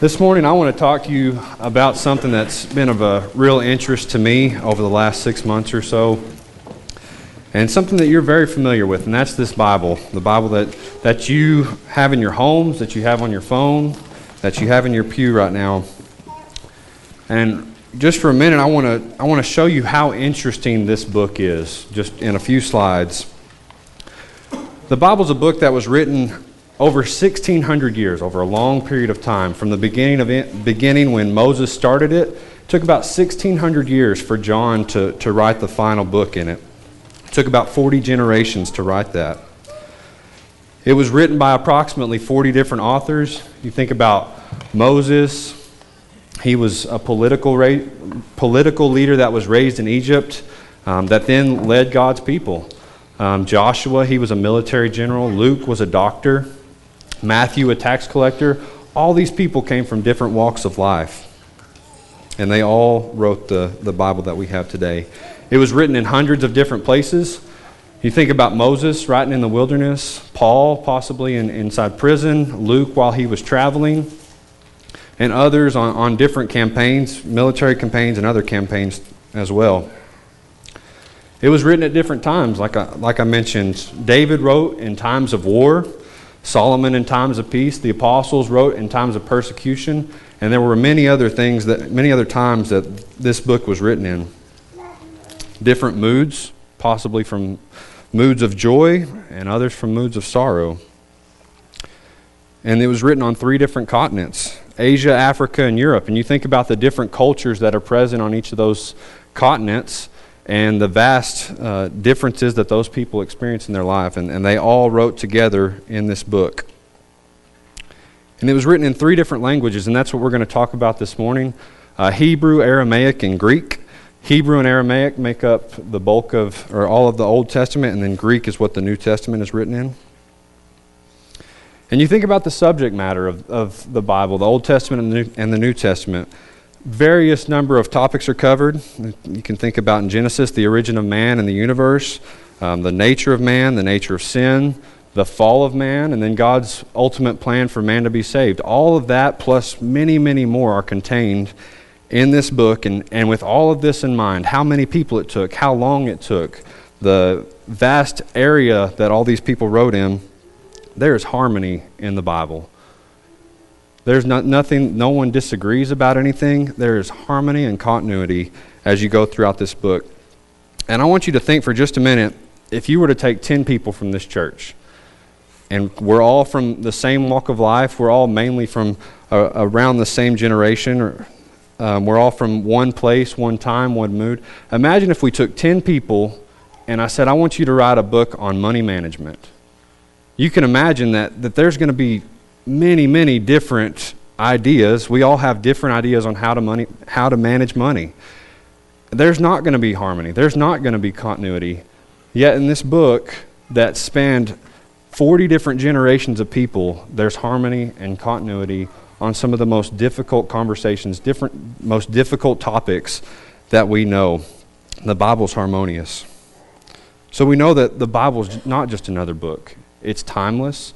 This morning, I want to talk to you about something that's been of a real interest to me over the last six months or so, and something that you're very familiar with, and that's this Bible. The Bible that, that you have in your homes, that you have on your phone, that you have in your pew right now. And just for a minute, I want to I want to show you how interesting this book is, just in a few slides. The Bible's a book that was written over 1600 years, over a long period of time, from the beginning of it, beginning when Moses started it, it took about 1600 years for John to, to write the final book in it. It took about 40 generations to write that. It was written by approximately 40 different authors. You think about Moses, he was a political, ra- political leader that was raised in Egypt um, that then led God's people. Um, Joshua, he was a military general. Luke was a doctor. Matthew, a tax collector. All these people came from different walks of life. And they all wrote the, the Bible that we have today. It was written in hundreds of different places. You think about Moses writing in the wilderness, Paul possibly in, inside prison, Luke while he was traveling, and others on, on different campaigns, military campaigns, and other campaigns as well. It was written at different times, like I, like I mentioned. David wrote in times of war. Solomon in times of peace, the apostles wrote in times of persecution, and there were many other things that many other times that this book was written in. Different moods, possibly from moods of joy and others from moods of sorrow. And it was written on three different continents Asia, Africa, and Europe. And you think about the different cultures that are present on each of those continents and the vast uh, differences that those people experience in their life. And, and they all wrote together in this book. And it was written in three different languages, and that's what we're going to talk about this morning uh, Hebrew, Aramaic, and Greek. Hebrew and Aramaic make up the bulk of, or all of the Old Testament, and then Greek is what the New Testament is written in. And you think about the subject matter of, of the Bible, the Old Testament and the New, and the New Testament various number of topics are covered. You can think about in Genesis the origin of man and the universe, um, the nature of man, the nature of sin, the fall of man, and then God's ultimate plan for man to be saved. All of that, plus many, many more, are contained in this book. And, and with all of this in mind, how many people it took, how long it took, the vast area that all these people wrote in, there is harmony in the Bible. There's not, nothing, no one disagrees about anything. There is harmony and continuity as you go throughout this book. And I want you to think for just a minute if you were to take 10 people from this church, and we're all from the same walk of life, we're all mainly from uh, around the same generation, or, um, we're all from one place, one time, one mood. Imagine if we took 10 people and I said, I want you to write a book on money management. You can imagine that, that there's going to be many, many different ideas. We all have different ideas on how to money, how to manage money. There's not going to be harmony. There's not going to be continuity. Yet in this book that spanned 40 different generations of people, there's harmony and continuity on some of the most difficult conversations, different most difficult topics that we know. The Bible's harmonious. So we know that the Bible's not just another book. It's timeless,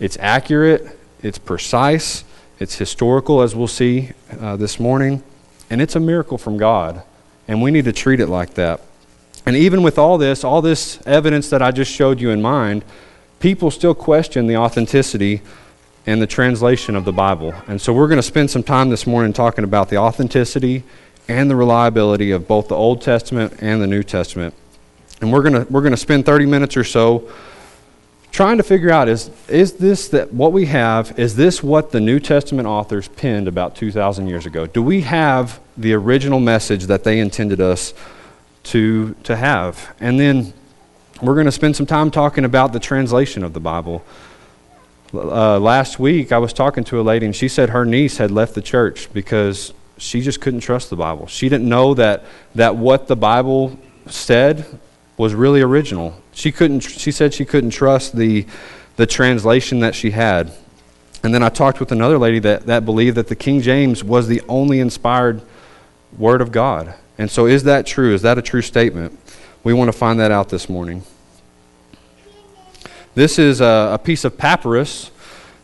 it's accurate, it's precise, it's historical, as we'll see uh, this morning, and it's a miracle from God. And we need to treat it like that. And even with all this, all this evidence that I just showed you in mind, people still question the authenticity and the translation of the Bible. And so we're going to spend some time this morning talking about the authenticity and the reliability of both the Old Testament and the New Testament. And we're going to, we're going to spend 30 minutes or so trying to figure out is, is this that what we have, is this what the New Testament authors penned about 2,000 years ago? Do we have the original message that they intended us to, to have? And then we're going to spend some time talking about the translation of the Bible. Uh, last week, I was talking to a lady, and she said her niece had left the church because she just couldn't trust the Bible. She didn't know that, that what the Bible said was really original. She couldn't. She said she couldn't trust the the translation that she had. And then I talked with another lady that, that believed that the King James was the only inspired word of God. And so, is that true? Is that a true statement? We want to find that out this morning. This is a, a piece of papyrus,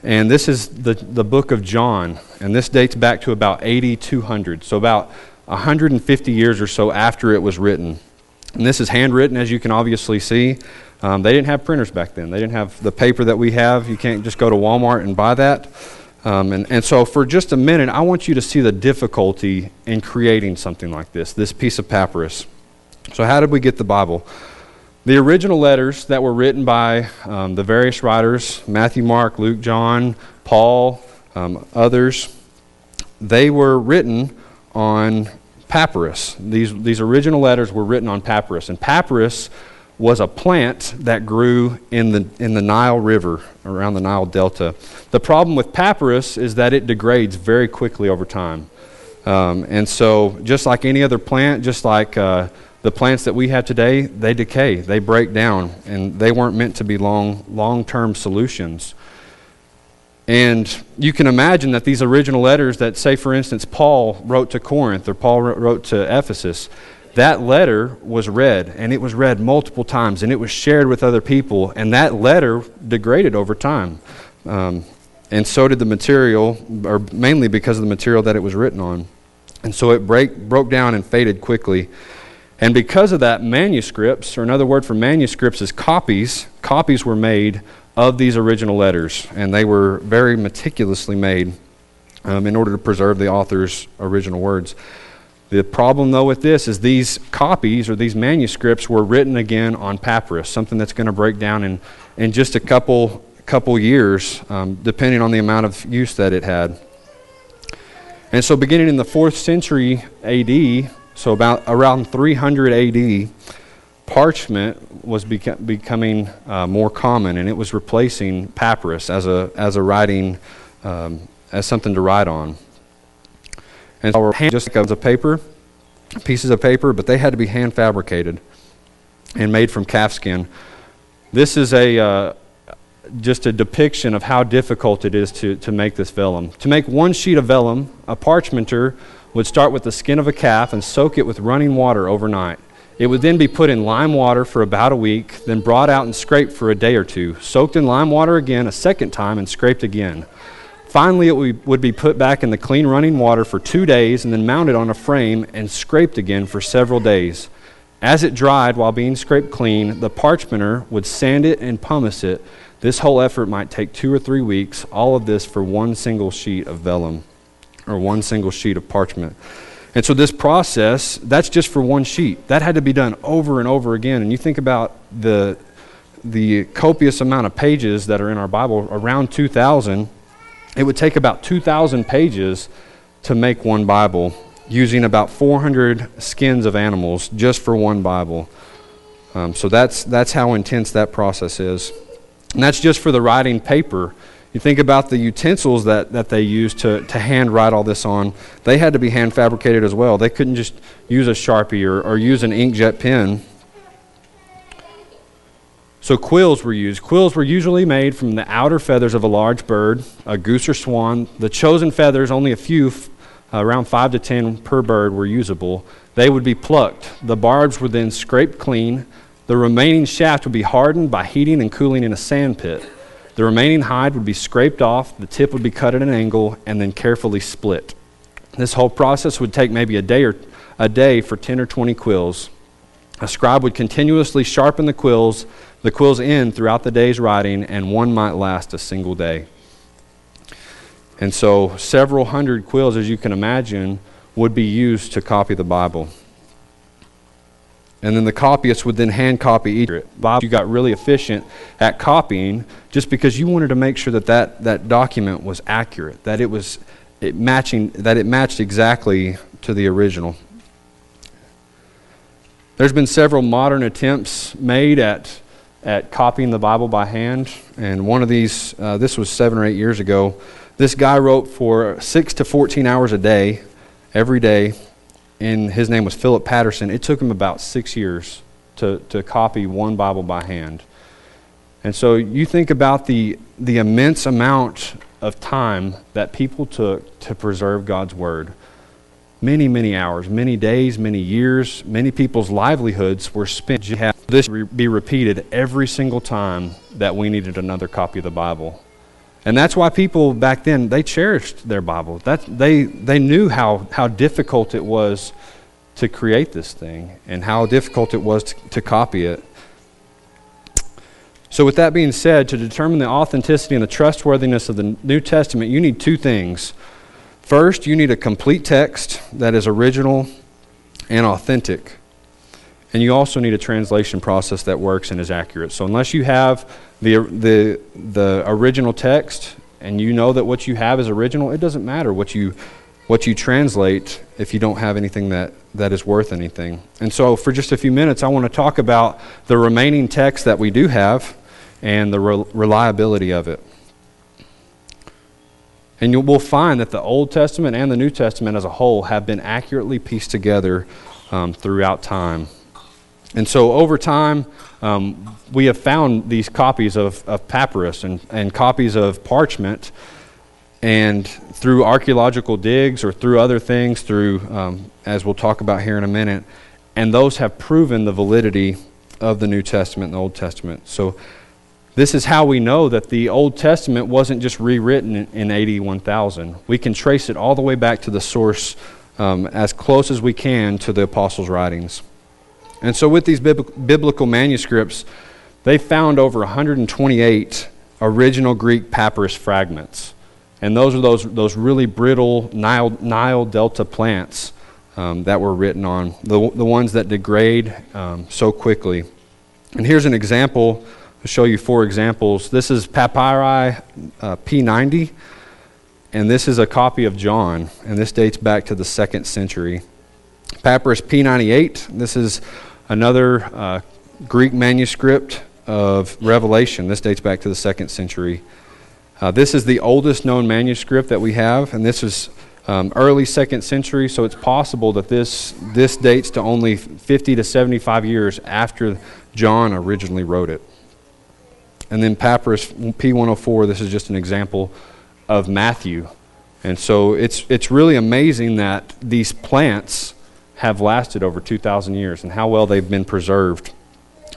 And this is the, the book of John, and this dates back to about 8200, so about 150 years or so after it was written. And this is handwritten, as you can obviously see. Um, they didn't have printers back then. They didn't have the paper that we have. You can't just go to Walmart and buy that. Um, and, and so, for just a minute, I want you to see the difficulty in creating something like this, this piece of papyrus. So, how did we get the Bible? The original letters that were written by um, the various writers Matthew, Mark, Luke, John, Paul, um, others they were written on papyrus. These, these original letters were written on papyrus. And papyrus was a plant that grew in the, in the Nile River, around the Nile Delta. The problem with papyrus is that it degrades very quickly over time. Um, and so, just like any other plant, just like uh, the plants that we have today, they decay, they break down, and they weren't meant to be long long term solutions. And you can imagine that these original letters that, say, for instance, Paul wrote to Corinth or Paul wrote to Ephesus, that letter was read, and it was read multiple times, and it was shared with other people, and that letter degraded over time. Um, and so did the material, or mainly because of the material that it was written on. And so it break, broke down and faded quickly. And because of that, manuscripts, or another word for manuscripts is copies, copies were made of these original letters, and they were very meticulously made um, in order to preserve the author's original words. The problem, though, with this is these copies or these manuscripts were written again on papyrus, something that's going to break down in, in just a couple, couple years, um, depending on the amount of use that it had. And so, beginning in the fourth century AD, so, about around 300 AD, parchment was beca- becoming uh, more common, and it was replacing papyrus as a as a writing um, as something to write on. And so, just like a paper, pieces of paper, but they had to be hand fabricated and made from calfskin. This is a uh, just a depiction of how difficult it is to, to make this vellum. To make one sheet of vellum, a parchmenter would start with the skin of a calf and soak it with running water overnight. It would then be put in lime water for about a week, then brought out and scraped for a day or two, soaked in lime water again a second time, and scraped again. Finally, it would be put back in the clean running water for two days and then mounted on a frame and scraped again for several days. As it dried while being scraped clean, the parchmenter would sand it and pumice it. This whole effort might take two or three weeks, all of this for one single sheet of vellum or one single sheet of parchment. And so, this process, that's just for one sheet. That had to be done over and over again. And you think about the, the copious amount of pages that are in our Bible, around 2,000, it would take about 2,000 pages to make one Bible, using about 400 skins of animals just for one Bible. Um, so, that's, that's how intense that process is. And that's just for the writing paper. You think about the utensils that, that they used to, to hand write all this on. They had to be hand fabricated as well. They couldn't just use a Sharpie or, or use an inkjet pen. So quills were used. Quills were usually made from the outer feathers of a large bird, a goose or swan. The chosen feathers, only a few, around five to ten per bird, were usable. They would be plucked. The barbs were then scraped clean. The remaining shaft would be hardened by heating and cooling in a sand pit. The remaining hide would be scraped off, the tip would be cut at an angle, and then carefully split. This whole process would take maybe a day or a day for 10 or 20 quills. A scribe would continuously sharpen the quills, the quills end throughout the day's writing, and one might last a single day. And so, several hundred quills, as you can imagine, would be used to copy the Bible and then the copyist would then hand copy each. Bob, you got really efficient at copying just because you wanted to make sure that that, that document was accurate, that it was it matching, that it matched exactly to the original. There's been several modern attempts made at at copying the Bible by hand, and one of these, uh, this was seven or eight years ago. This guy wrote for six to 14 hours a day, every day, and his name was Philip Patterson. It took him about six years to, to copy one Bible by hand. And so you think about the, the immense amount of time that people took to preserve God's Word. Many, many hours, many days, many years, many people's livelihoods were spent. This be repeated every single time that we needed another copy of the Bible. And that's why people back then, they cherished their Bible. That, they, they knew how, how difficult it was to create this thing and how difficult it was to, to copy it. So, with that being said, to determine the authenticity and the trustworthiness of the New Testament, you need two things. First, you need a complete text that is original and authentic. And you also need a translation process that works and is accurate. So, unless you have the, the, the original text and you know that what you have is original, it doesn't matter what you, what you translate if you don't have anything that, that is worth anything. And so, for just a few minutes, I want to talk about the remaining text that we do have and the re- reliability of it. And you will find that the Old Testament and the New Testament as a whole have been accurately pieced together um, throughout time. And so over time, um, we have found these copies of, of papyrus and, and copies of parchment. And through archaeological digs or through other things, through, um, as we'll talk about here in a minute, and those have proven the validity of the New Testament and the Old Testament. So this is how we know that the Old Testament wasn't just rewritten in, 81,000. We can trace it all the way back to the source um, as close as we can to the apostles' writings. And so, with these biblical manuscripts, they found over 128 original Greek papyrus fragments. And those are those, those really brittle Nile, Nile Delta plants um, that were written on, the, the ones that degrade um, so quickly. And here's an example. I'll show you four examples. This is Papyri uh, P90, and this is a copy of John, and this dates back to the second century. Papyrus P98, this is another uh, Greek manuscript of Revelation. This dates back to the second century. Uh, this is the oldest known manuscript that we have, and this is um, early second century, so it's possible that this, this dates to only 50 to 75 years after John originally wrote it. And then Papyrus P104, this is just an example of Matthew. And so it's, it's really amazing that these plants have lasted over 2,000 years and how well they've been preserved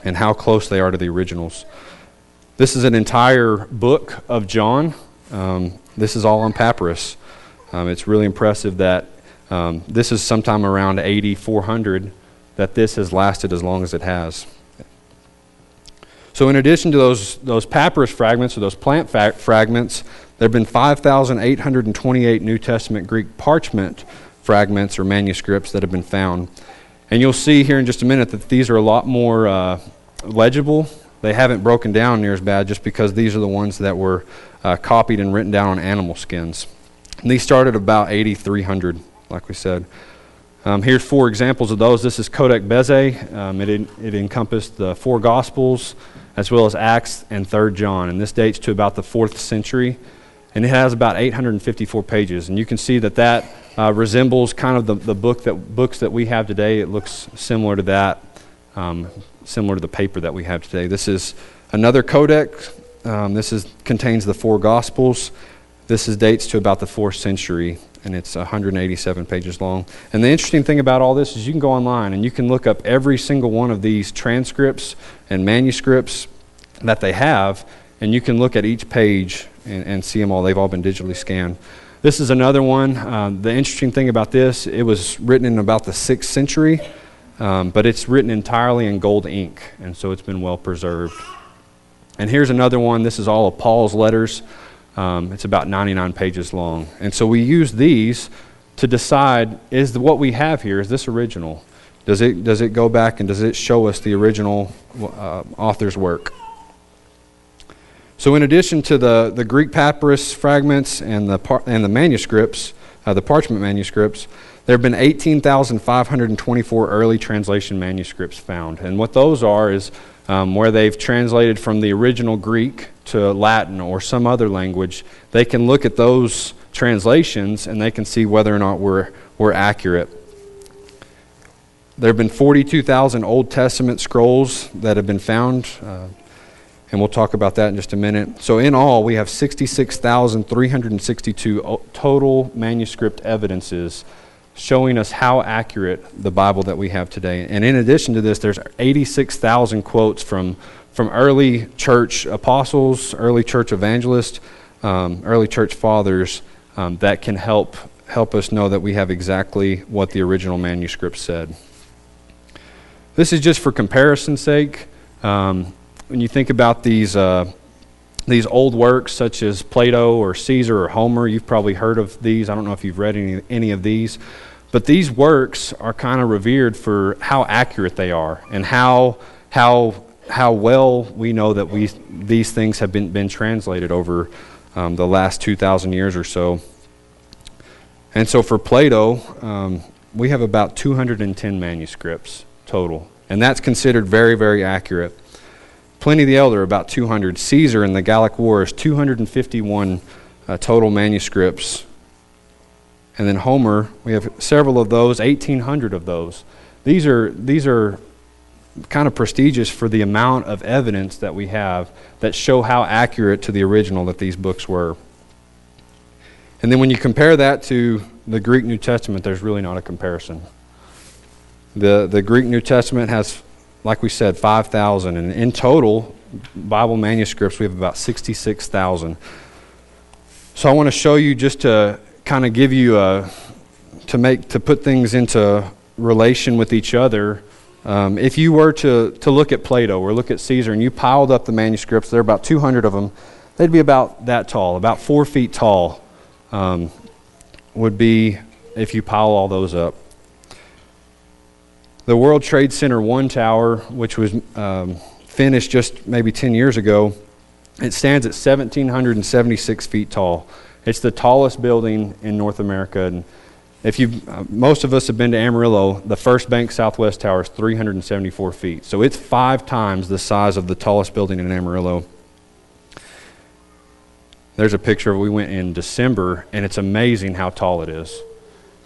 and how close they are to the originals. This is an entire book of John. Um, this is all on papyrus. Um, it's really impressive that um, this is sometime around 80, 400 that this has lasted as long as it has. So, in addition to those, those papyrus fragments or those plant fragments, there have been 5,828 New Testament Greek parchment fragments or manuscripts that have been found. And you'll see here in just a minute that these are a lot more uh, legible. They haven't broken down near as bad just because these are the ones that were uh, copied and written down on animal skins. And these started about 8,300, like we said. Um, here's four examples of those. This is Codex Bezae. Um, it, it encompassed the four Gospels as well as Acts and 3rd John. And this dates to about the 4th century. And it has about 854 pages. And you can see that that uh, resembles kind of the, the book that, books that we have today. It looks similar to that, um, similar to the paper that we have today. This is another codex. Um, this is, contains the four Gospels. This is dates to about the fourth century, and it's 187 pages long. And the interesting thing about all this is you can go online and you can look up every single one of these transcripts and manuscripts that they have, and you can look at each page and, and see them all. They've all been digitally scanned. This is another one. Uh, the interesting thing about this, it was written in about the 6th century, um, but it's written entirely in gold ink, and so it's been well preserved. And here's another one. This is all of Paul's letters. Um, it's about 99 pages long. And so we use these to decide is the, what we have here, is this original? Does it, does it go back and does it show us the original uh, author's work? So, in addition to the, the Greek papyrus fragments and the, par- and the manuscripts, uh, the parchment manuscripts, there have been 18,524 early translation manuscripts found. And what those are is um, where they've translated from the original Greek to Latin or some other language. They can look at those translations and they can see whether or not we're, we're accurate. There have been 42,000 Old Testament scrolls that have been found. Uh, and we'll talk about that in just a minute. So, in all, we have 66,362 total manuscript evidences showing us how accurate the Bible that we have today. And in addition to this, there's 86,000 quotes from, from early church apostles, early church evangelists, um, early church fathers um, that can help help us know that we have exactly what the original manuscript said. This is just for comparison's sake. Um, when you think about these uh, these old works such as Plato or Caesar or Homer, you've probably heard of these. I don't know if you've read any, any of these, but these works are kind of revered for how accurate they are and how how how well we know that we these things have been been translated over um, the last 2,000 years or so. And so for Plato, um, we have about 210 manuscripts total, and that's considered very, very accurate. Pliny the Elder, about 200. Caesar in the Gallic Wars, 251 uh, total manuscripts. And then Homer, we have several of those, 1,800 of those. These are, these are kind of prestigious for the amount of evidence that we have that show how accurate to the original that these books were. And then when you compare that to the Greek New Testament, there's really not a comparison. The, the Greek New Testament has like we said, 5,000. And in total, Bible manuscripts, we have about 66,000. So I want to show you just to kind of give you a, to make, to put things into relation with each other. Um, if you were to, to look at Plato or look at Caesar and you piled up the manuscripts, there are about 200 of them, they'd be about that tall, about four feet tall, um, would be if you pile all those up the World Trade Center One Tower, which was um, finished just maybe 10 years ago, it stands at 1,776 feet tall. It's the tallest building in North America. And if you, uh, most of us have been to Amarillo, the First Bank Southwest Tower is 374 feet. So it's five times the size of the tallest building in Amarillo. There's a picture of it. we went in December, and it's amazing how tall it is.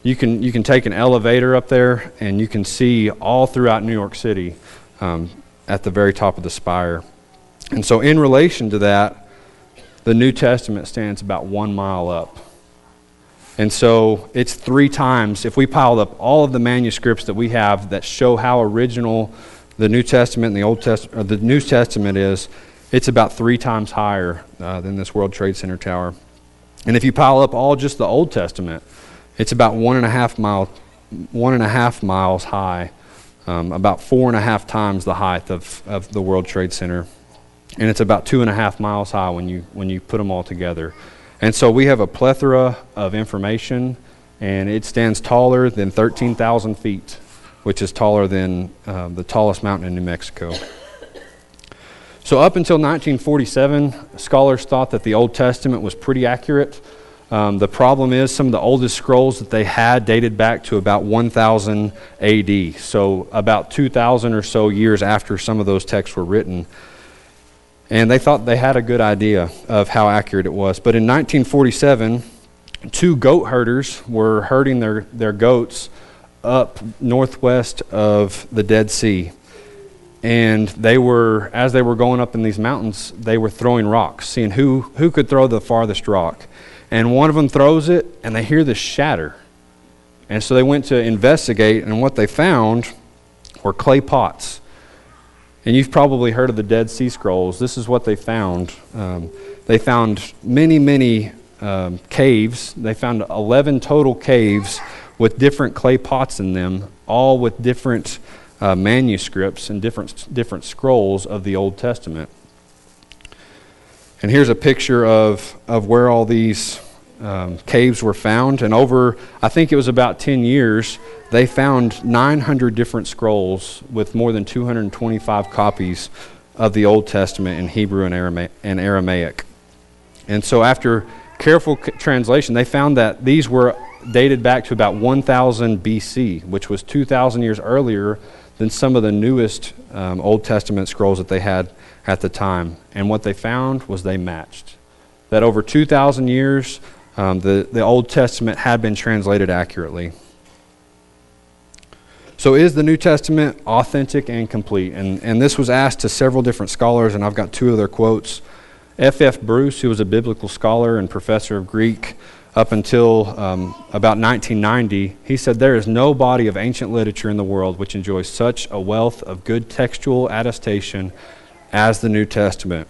You can, you can take an elevator up there and you can see all throughout New York City um, at the very top of the spire. And so, in relation to that, the New Testament stands about one mile up. And so it's three times, if we piled up all of the manuscripts that we have that show how original the New Testament and the Old Testament, or the New Testament is, it's about three times higher uh, than this World Trade Center tower. And if you pile up all just the Old Testament, it's about one and a half mile, one and a half miles high, um, about four and a half times the height of, of the World Trade Center, and it's about two and a half miles high when you when you put them all together. And so we have a plethora of information, and it stands taller than 13,000 feet, which is taller than uh, the tallest mountain in New Mexico. So, up until 1947, scholars thought that the Old Testament was pretty accurate. Um, the problem is some of the oldest scrolls that they had dated back to about 1000 AD, so about 2000 or so years after some of those texts were written. And they thought they had a good idea of how accurate it was. But in 1947, two goat herders were herding their, their goats up northwest of the Dead Sea. And they were, as they were going up in these mountains, they were throwing rocks, seeing who, who could throw the farthest rock and one of them throws it, and they hear this shatter. And so they went to investigate, and what they found were clay pots. And you've probably heard of the Dead Sea Scrolls. This is what they found. Um, they found many, many um, caves. They found 11 total caves with different clay pots in them, all with different uh, manuscripts and different, different scrolls of the Old Testament. And here's a picture of, of where all these um, caves were found. And over, I think it was about 10 years, they found 900 different scrolls with more than 225 copies of the Old Testament in Hebrew and, Arama- and Aramaic. And so, after careful c- translation, they found that these were dated back to about 1000 BC, which was 2,000 years earlier than some of the newest um, Old Testament scrolls that they had at the time. And what they found was they matched. That over 2,000 years, um, the, the Old Testament had been translated accurately. So, is the New Testament authentic and complete? And, and this was asked to several different scholars, and I've got two of their quotes. F. F. Bruce, who was a biblical scholar and professor of Greek up until um, about 1990, he said, There is no body of ancient literature in the world which enjoys such a wealth of good textual attestation as the New Testament.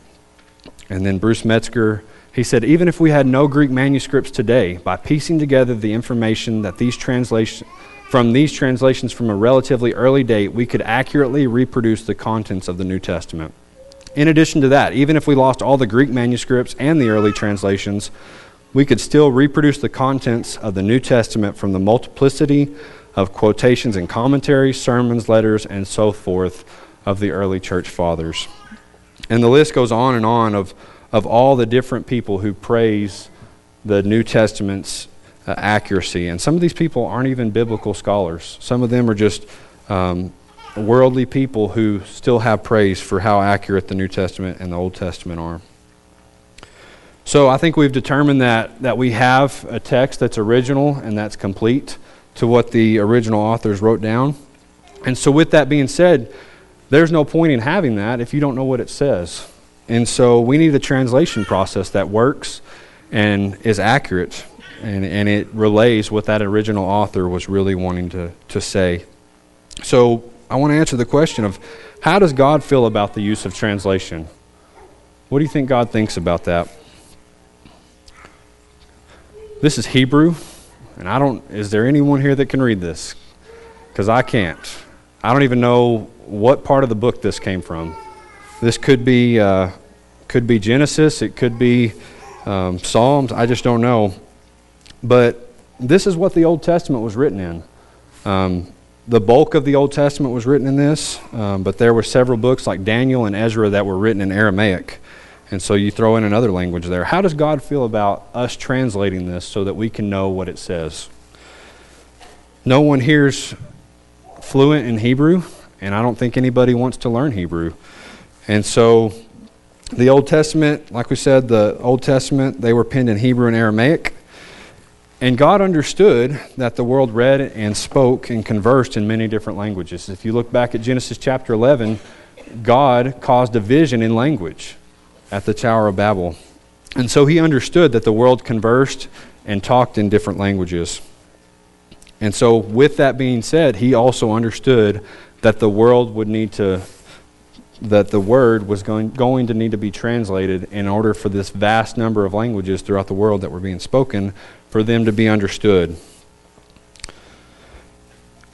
And then Bruce Metzger, He said, even if we had no Greek manuscripts today, by piecing together the information that these translations from these translations from a relatively early date, we could accurately reproduce the contents of the New Testament. In addition to that, even if we lost all the Greek manuscripts and the early translations, we could still reproduce the contents of the New Testament from the multiplicity of quotations and commentaries, sermons, letters, and so forth of the early church fathers. And the list goes on and on of, of all the different people who praise the New Testament's uh, accuracy. And some of these people aren't even biblical scholars, some of them are just um, worldly people who still have praise for how accurate the New Testament and the Old Testament are. So I think we've determined that, that we have a text that's original and that's complete to what the original authors wrote down. And so, with that being said, there's no point in having that if you don't know what it says. And so, we need a translation process that works and is accurate and, and it relays what that original author was really wanting to, to say. So, I want to answer the question of how does God feel about the use of translation? What do you think God thinks about that? This is Hebrew, and I don't, is there anyone here that can read this? Because I can't. I don't even know what part of the book this came from. This could be, uh, could be Genesis, it could be um, Psalms, I just don't know. But this is what the Old Testament was written in. Um, the bulk of the Old Testament was written in this, um, but there were several books like Daniel and Ezra that were written in Aramaic. And so you throw in another language there. How does God feel about us translating this so that we can know what it says? No one here's fluent in Hebrew, and I don't think anybody wants to learn Hebrew. And so the Old Testament, like we said, the Old Testament, they were penned in Hebrew and Aramaic. And God understood that the world read and spoke and conversed in many different languages. If you look back at Genesis chapter 11, God caused a division in language at the Tower of Babel. And so he understood that the world conversed and talked in different languages. And so, with that being said, he also understood that the world would need to, that the word was going, going to need to be translated in order for this vast number of languages throughout the world that were being spoken for them to be understood.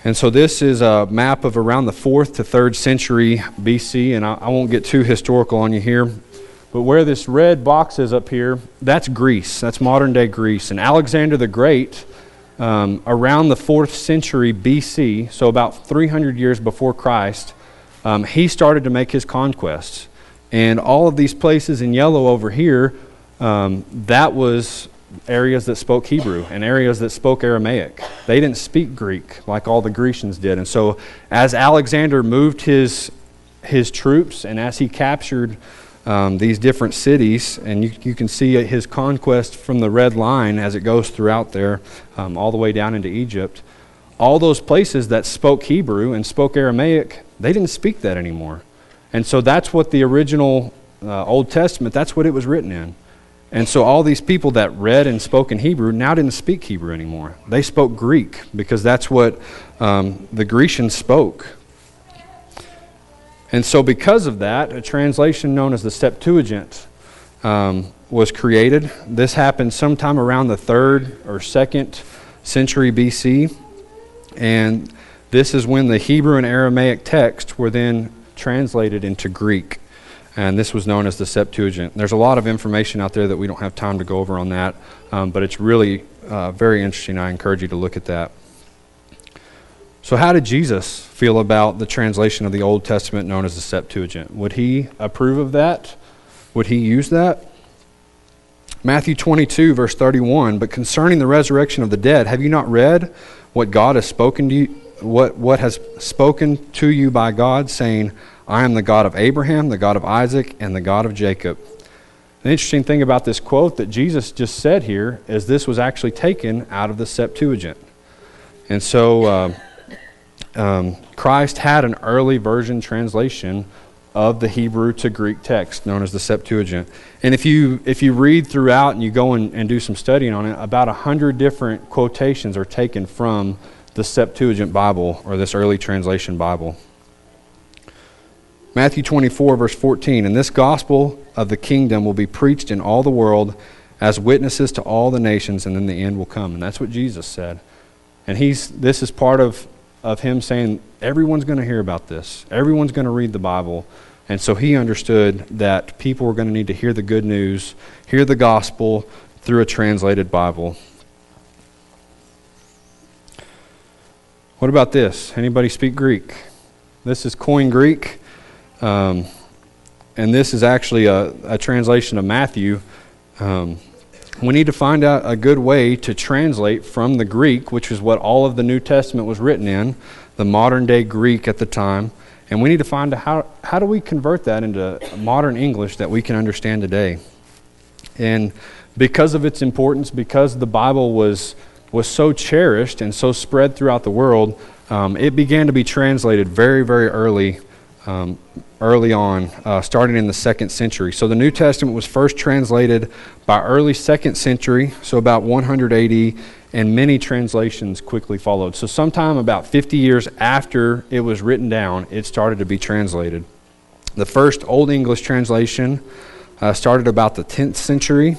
And so this is a map of around the 4th to 3rd century BC, and I, I won't get too historical on you here, but where this red box is up here, that's Greece. That's modern day Greece. And Alexander the Great, um, around the 4th century BC, so about 300 years before Christ, um, he started to make his conquests. And all of these places in yellow over here, um, that was areas that spoke Hebrew and areas that spoke Aramaic. They didn't speak Greek like all the Grecians did. And so, as Alexander moved his, his troops and as he captured um, these different cities, and you, you can see his conquest from the red line as it goes throughout there, um, all the way down into Egypt. All those places that spoke Hebrew and spoke Aramaic, they didn't speak that anymore. And so that's what the original uh, Old Testament, that's what it was written in. And so all these people that read and spoke in Hebrew now didn't speak Hebrew anymore. They spoke Greek because that's what um, the Grecians spoke. And so, because of that, a translation known as the Septuagint um, was created. This happened sometime around the third or second century BC. And this is when the Hebrew and Aramaic texts were then translated into Greek. And this was known as the Septuagint. There's a lot of information out there that we don't have time to go over on that, um, but it's really uh, very interesting. I encourage you to look at that. So, how did Jesus feel about the translation of the Old Testament known as the Septuagint? Would he approve of that? Would he use that? Matthew 22, verse 31. But concerning the resurrection of the dead, have you not read what God has spoken to you? What, what has spoken to you by God, saying, I am the God of Abraham, the God of Isaac, and the God of Jacob. The interesting thing about this quote that Jesus just said here is this was actually taken out of the Septuagint. And so. Uh, um, Christ had an early version translation of the Hebrew to Greek text known as the Septuagint. And if you, if you read throughout and you go and, and do some studying on it, about a hundred different quotations are taken from the Septuagint Bible or this early translation Bible. Matthew 24, verse 14. And this gospel of the kingdom will be preached in all the world as witnesses to all the nations, and then the end will come. And that's what Jesus said. And he's, this is part of, of him saying, everyone's going to hear about this, everyone's going to read the Bible. And so he understood that people were going to need to hear the good news, hear the gospel through a translated Bible. What about this? Anybody speak Greek? This is Koine Greek, um, and this is actually a, a translation of Matthew. Um, we need to find out a good way to translate from the Greek, which is what all of the New Testament was written in, the modern day Greek at the time, and we need to find out how, how do we convert that into modern English that we can understand today. And because of its importance, because the Bible was, was so cherished and so spread throughout the world, um, it began to be translated very, very early, um, early on, uh, starting in the second century. So the New Testament was first translated by early second century, so about 180, and many translations quickly followed. So sometime about 50 years after it was written down, it started to be translated. The first Old English translation uh, started about the 10th century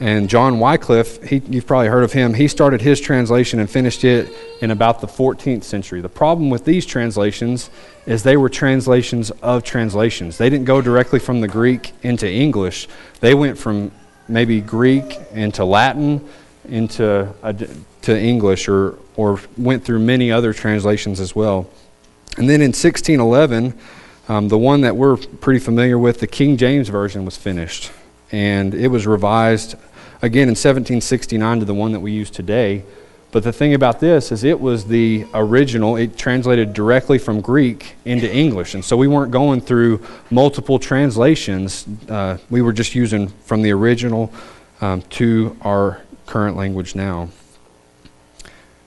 and John Wycliffe, he, you've probably heard of him, he started his translation and finished it in about the 14th century. The problem with these translations is they were translations of translations. They didn't go directly from the Greek into English, they went from maybe Greek into Latin into to English or, or went through many other translations as well. And then in 1611, um, the one that we're pretty familiar with, the King James Version, was finished and it was revised again in 1769 to the one that we use today. But the thing about this is it was the original, it translated directly from Greek into English. And so we weren't going through multiple translations. Uh, we were just using from the original um, to our current language now.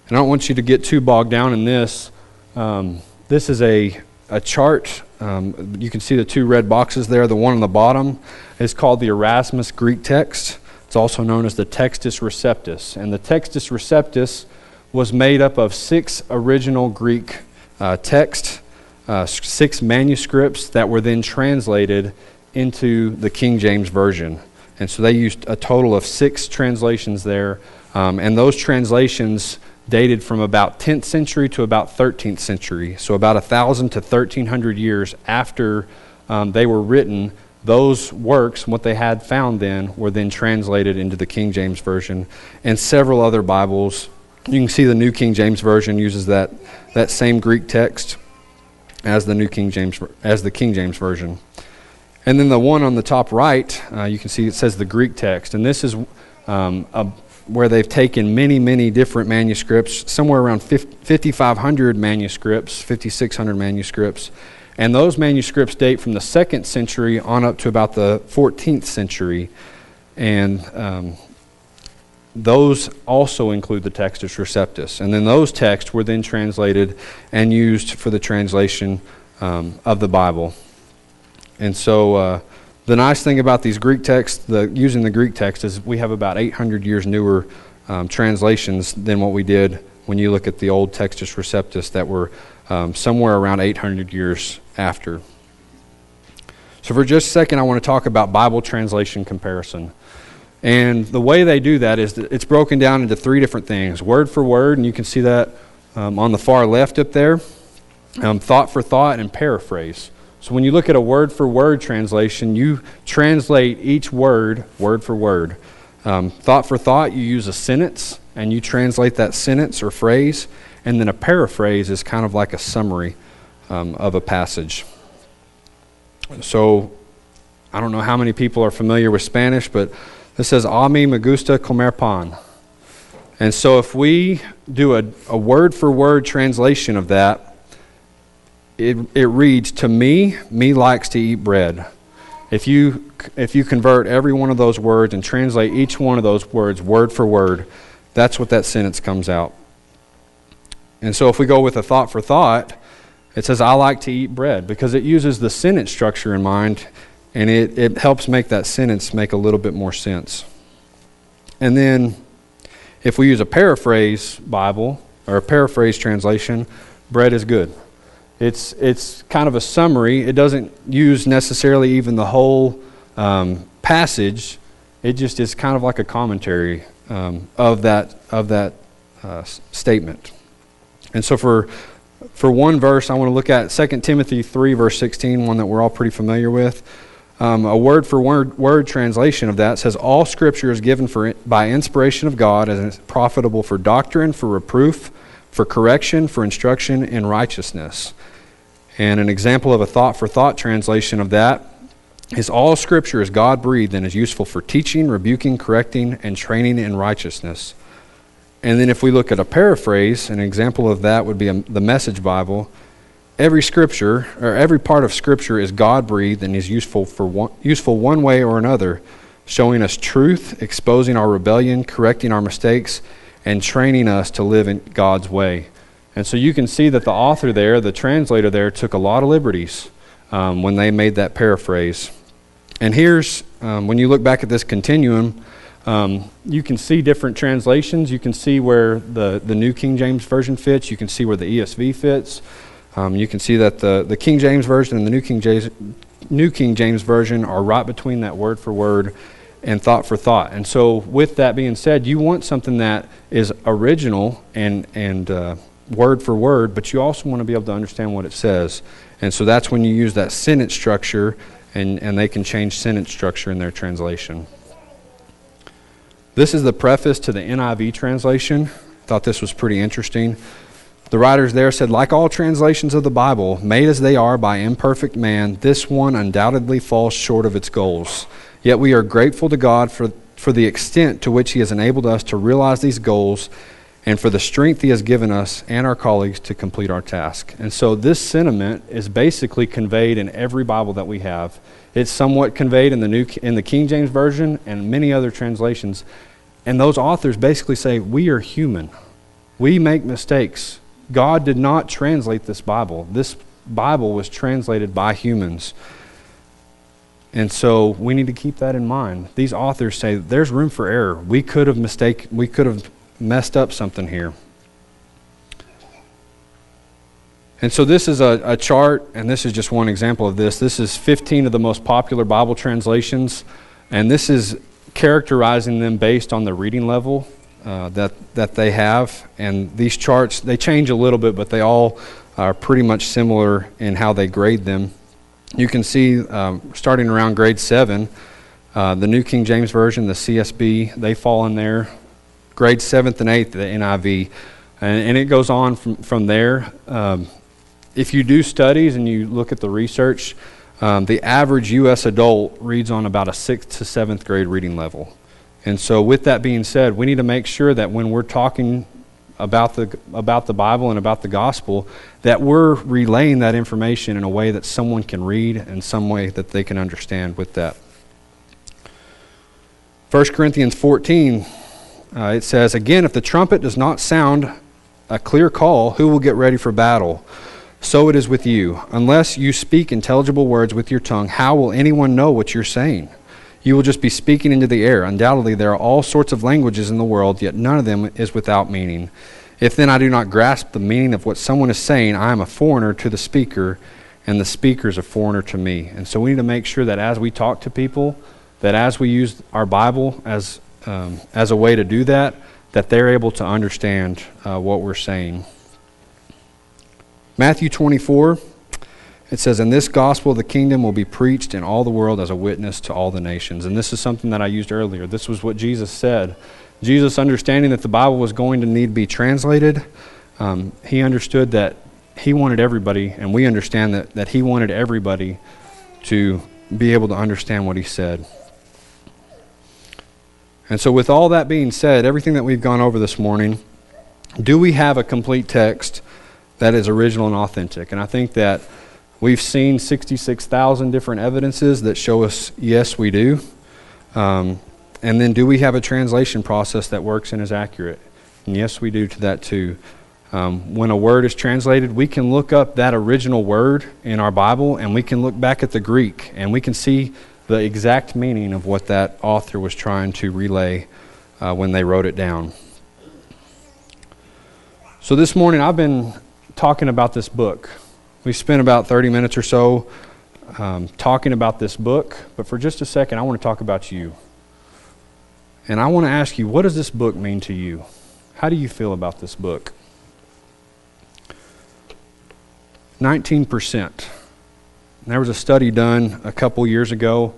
And I don't want you to get too bogged down in this. Um, this is a, a chart. Um, you can see the two red boxes there. The one on the bottom is called the Erasmus Greek text. It's also known as the Textus Receptus. And the Textus Receptus was made up of six original Greek uh, texts, uh, six manuscripts that were then translated into the King James Version. And so they used a total of six translations there. Um, and those translations dated from about 10th century to about 13th century. So about 1,000 to 1,300 years after um, they were written, those works, what they had found then, were then translated into the King James Version and several other Bibles. You can see the New King James Version uses that, that same Greek text as the New King James as the King James Version. And then the one on the top right, uh, you can see it says the Greek text, and this is um, a, where they've taken many, many different manuscripts, somewhere around 5,500 manuscripts, 5,600 manuscripts, and those manuscripts date from the second century on up to about the 14th century. And um, those also include the Textus Receptus. And then those texts were then translated and used for the translation um, of the Bible. And so uh, the nice thing about these Greek texts, the, using the Greek text, is we have about 800 years newer um, translations than what we did when you look at the old Textus Receptus that were um, somewhere around 800 years after. So, for just a second, I want to talk about Bible translation comparison. And the way they do that is that it's broken down into three different things word for word, and you can see that um, on the far left up there, um, thought for thought, and paraphrase. So, when you look at a word for word translation, you translate each word word for word. Um, thought for thought, you use a sentence and you translate that sentence or phrase, and then a paraphrase is kind of like a summary um, of a passage. So, I don't know how many people are familiar with Spanish, but this says, A mí me gusta comer pan. And so, if we do a, a word for word translation of that, it, it reads, To me, me likes to eat bread. If you, if you convert every one of those words and translate each one of those words word for word, that's what that sentence comes out. And so, if we go with a thought for thought, it says, I like to eat bread because it uses the sentence structure in mind and it, it helps make that sentence make a little bit more sense. And then if we use a paraphrase Bible or a paraphrase translation, bread is good. It's, it's kind of a summary. It doesn't use necessarily even the whole um, passage. It just is kind of like a commentary um, of that, of that uh, statement. And so for, for one verse, I want to look at 2 Timothy 3, verse 16, one that we're all pretty familiar with. Um, a word for word, word translation of that says, All scripture is given for, by inspiration of God and is profitable for doctrine, for reproof, for correction, for instruction in righteousness. And an example of a thought for thought translation of that is all scripture is God breathed and is useful for teaching, rebuking, correcting, and training in righteousness. And then if we look at a paraphrase, an example of that would be a, the Message Bible. Every scripture, or every part of scripture, is God breathed and is useful, for one, useful one way or another, showing us truth, exposing our rebellion, correcting our mistakes, and training us to live in God's way. And so you can see that the author there, the translator there, took a lot of liberties um, when they made that paraphrase. And here's, um, when you look back at this continuum, um, you can see different translations. You can see where the, the New King James Version fits. You can see where the ESV fits. Um, you can see that the, the King James Version and the New King, James, New King James Version are right between that word for word and thought for thought. And so, with that being said, you want something that is original and, and uh, word for word, but you also want to be able to understand what it says. And so that's when you use that sentence structure, and, and they can change sentence structure in their translation. This is the preface to the NIV translation. Thought this was pretty interesting. The writers there said, like all translations of the Bible, made as they are by imperfect man, this one undoubtedly falls short of its goals. Yet we are grateful to God for, for the extent to which He has enabled us to realize these goals and for the strength He has given us and our colleagues to complete our task. And so this sentiment is basically conveyed in every Bible that we have. It's somewhat conveyed in the New in the King James Version and many other translations. And those authors basically say, We are human. We make mistakes. God did not translate this Bible. This Bible was translated by humans. And so we need to keep that in mind. These authors say there's room for error. We could have mistake we could have messed up something here. And so this is a, a, chart, and this is just one example of this. This is 15 of the most popular Bible translations, and this is characterizing them based on the reading level uh, that, that they have. And these charts, they change a little bit, but they all are pretty much similar in how they grade them. You can see, um, starting around grade 7, uh, the New King James Version, the CSB, they fall in there grade 7th and 8th, the NIV. And, and it goes on from, from there. Um, if you do studies and you look at the research, um, the average U.S. adult reads on about a sixth to seventh grade reading level. And so, with that being said, we need to make sure that when we're talking about the, about the Bible and about the gospel, that we're relaying that information in a way that someone can read and some way that they can understand with that. 1 Corinthians 14 uh, it says, Again, if the trumpet does not sound a clear call, who will get ready for battle? So it is with you. Unless you speak intelligible words with your tongue, how will anyone know what you're saying? You will just be speaking into the air. Undoubtedly, there are all sorts of languages in the world, yet none of them is without meaning. If then I do not grasp the meaning of what someone is saying, I am a foreigner to the speaker, and the speaker is a foreigner to me. And so we need to make sure that as we talk to people, that as we use our Bible as um, as a way to do that, that they're able to understand uh, what we're saying. Matthew 24, it says, In this gospel the kingdom will be preached in all the world as a witness to all the nations. And this is something that I used earlier. This was what Jesus said. Jesus, understanding that the Bible was going to need to be translated, um, he understood that he wanted everybody, and we understand that, that he wanted everybody to be able to understand what he said. And so, with all that being said, everything that we've gone over this morning, do we have a complete text that is original and authentic? And I think that we've seen 66,000 different evidences that show us yes, we do. Um, and then, do we have a translation process that works and is accurate? And yes, we do to that too. Um, when a word is translated, we can look up that original word in our Bible and we can look back at the Greek and we can see the exact meaning of what that author was trying to relay uh, when they wrote it down. So this morning I've been talking about this book. we spent about 30 minutes or so um, talking about this book, but for just a second, I want to talk about you. And I want to ask you, what does this book mean to you? How do you feel about this book? 19%. There was a study done a couple years ago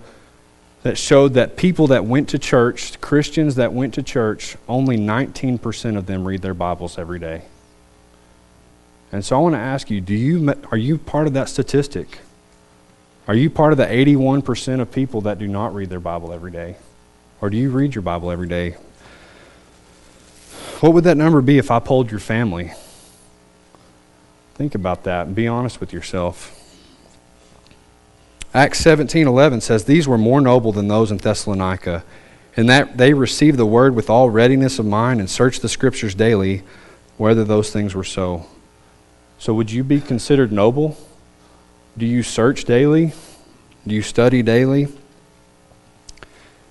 that showed that people that went to church, Christians that went to church, only 19% of them read their Bibles every day. And so I want to ask you, do you are you part of that statistic? Are you part of the 81% of people that do not read their Bible every day? Or do you read your Bible every day? What would that number be if I polled your family? Think about that and be honest with yourself. Acts 17:11 says these were more noble than those in Thessalonica, in that they received the word with all readiness of mind and searched the scriptures daily whether those things were so. So would you be considered noble? Do you search daily? Do you study daily?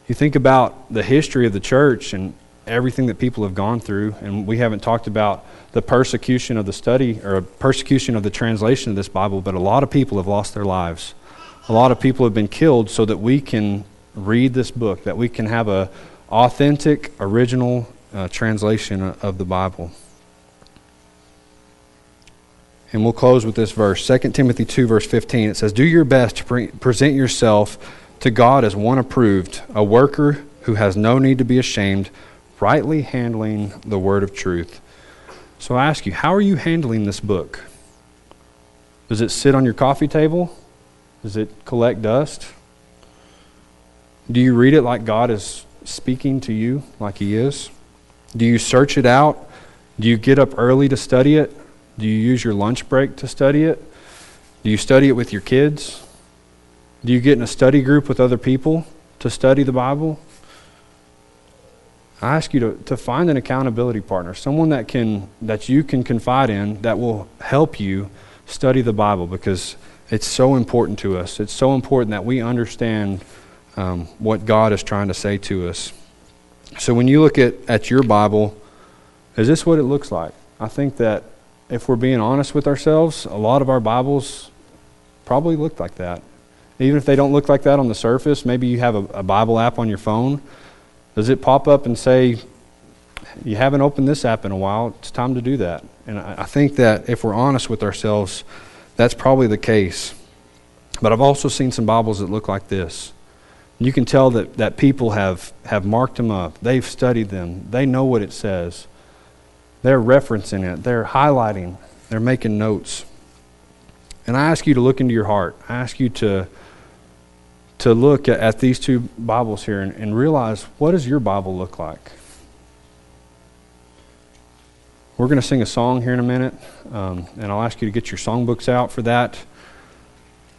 You think about the history of the church and everything that people have gone through, and we haven't talked about the persecution of the study or persecution of the translation of this Bible, but a lot of people have lost their lives. A lot of people have been killed so that we can read this book, that we can have a authentic, original uh, translation of the Bible. And we'll close with this verse 2 Timothy 2, verse 15. It says, Do your best to pre- present yourself to God as one approved, a worker who has no need to be ashamed, rightly handling the word of truth. So I ask you, how are you handling this book? Does it sit on your coffee table? Does it collect dust? Do you read it like God is speaking to you, like He is? Do you search it out? Do you get up early to study it? Do you use your lunch break to study it? Do you study it with your kids? Do you get in a study group with other people to study the Bible? I ask you to, to find an accountability partner, someone that can that you can confide in that will help you study the Bible because it's so important to us. It's so important that we understand um, what God is trying to say to us. So when you look at, at your Bible, is this what it looks like? I think that if we're being honest with ourselves, a lot of our Bibles probably look like that. Even if they don't look like that on the surface, maybe you have a, a Bible app on your phone. Does it pop up and say, You haven't opened this app in a while? It's time to do that. And I, I think that if we're honest with ourselves, that's probably the case. But I've also seen some Bibles that look like this. You can tell that, that people have, have marked them up. They've studied them. They know what it says. They're referencing it, they're highlighting, they're making notes. And I ask you to look into your heart. I ask you to, to look at, at these two Bibles here and, and realize what does your Bible look like? We're going to sing a song here in a minute, um, and I'll ask you to get your songbooks out for that.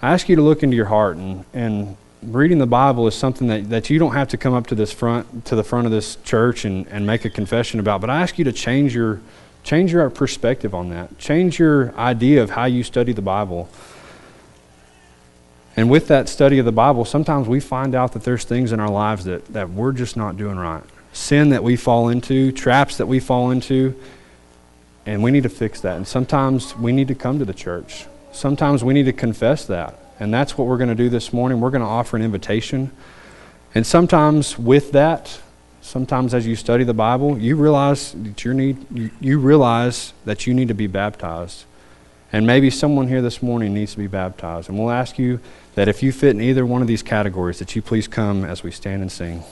I ask you to look into your heart and, and reading the Bible is something that, that you don't have to come up to this front to the front of this church and, and make a confession about. But I ask you to change your change your perspective on that. Change your idea of how you study the Bible. And with that study of the Bible, sometimes we find out that there's things in our lives that, that we're just not doing right. Sin that we fall into, traps that we fall into, and we need to fix that. And sometimes we need to come to the church. Sometimes we need to confess that. And that's what we're going to do this morning. We're going to offer an invitation. And sometimes with that, sometimes as you study the Bible, you realize that you need you, realize that you need to be baptized. And maybe someone here this morning needs to be baptized. And we'll ask you that if you fit in either one of these categories, that you please come as we stand and sing.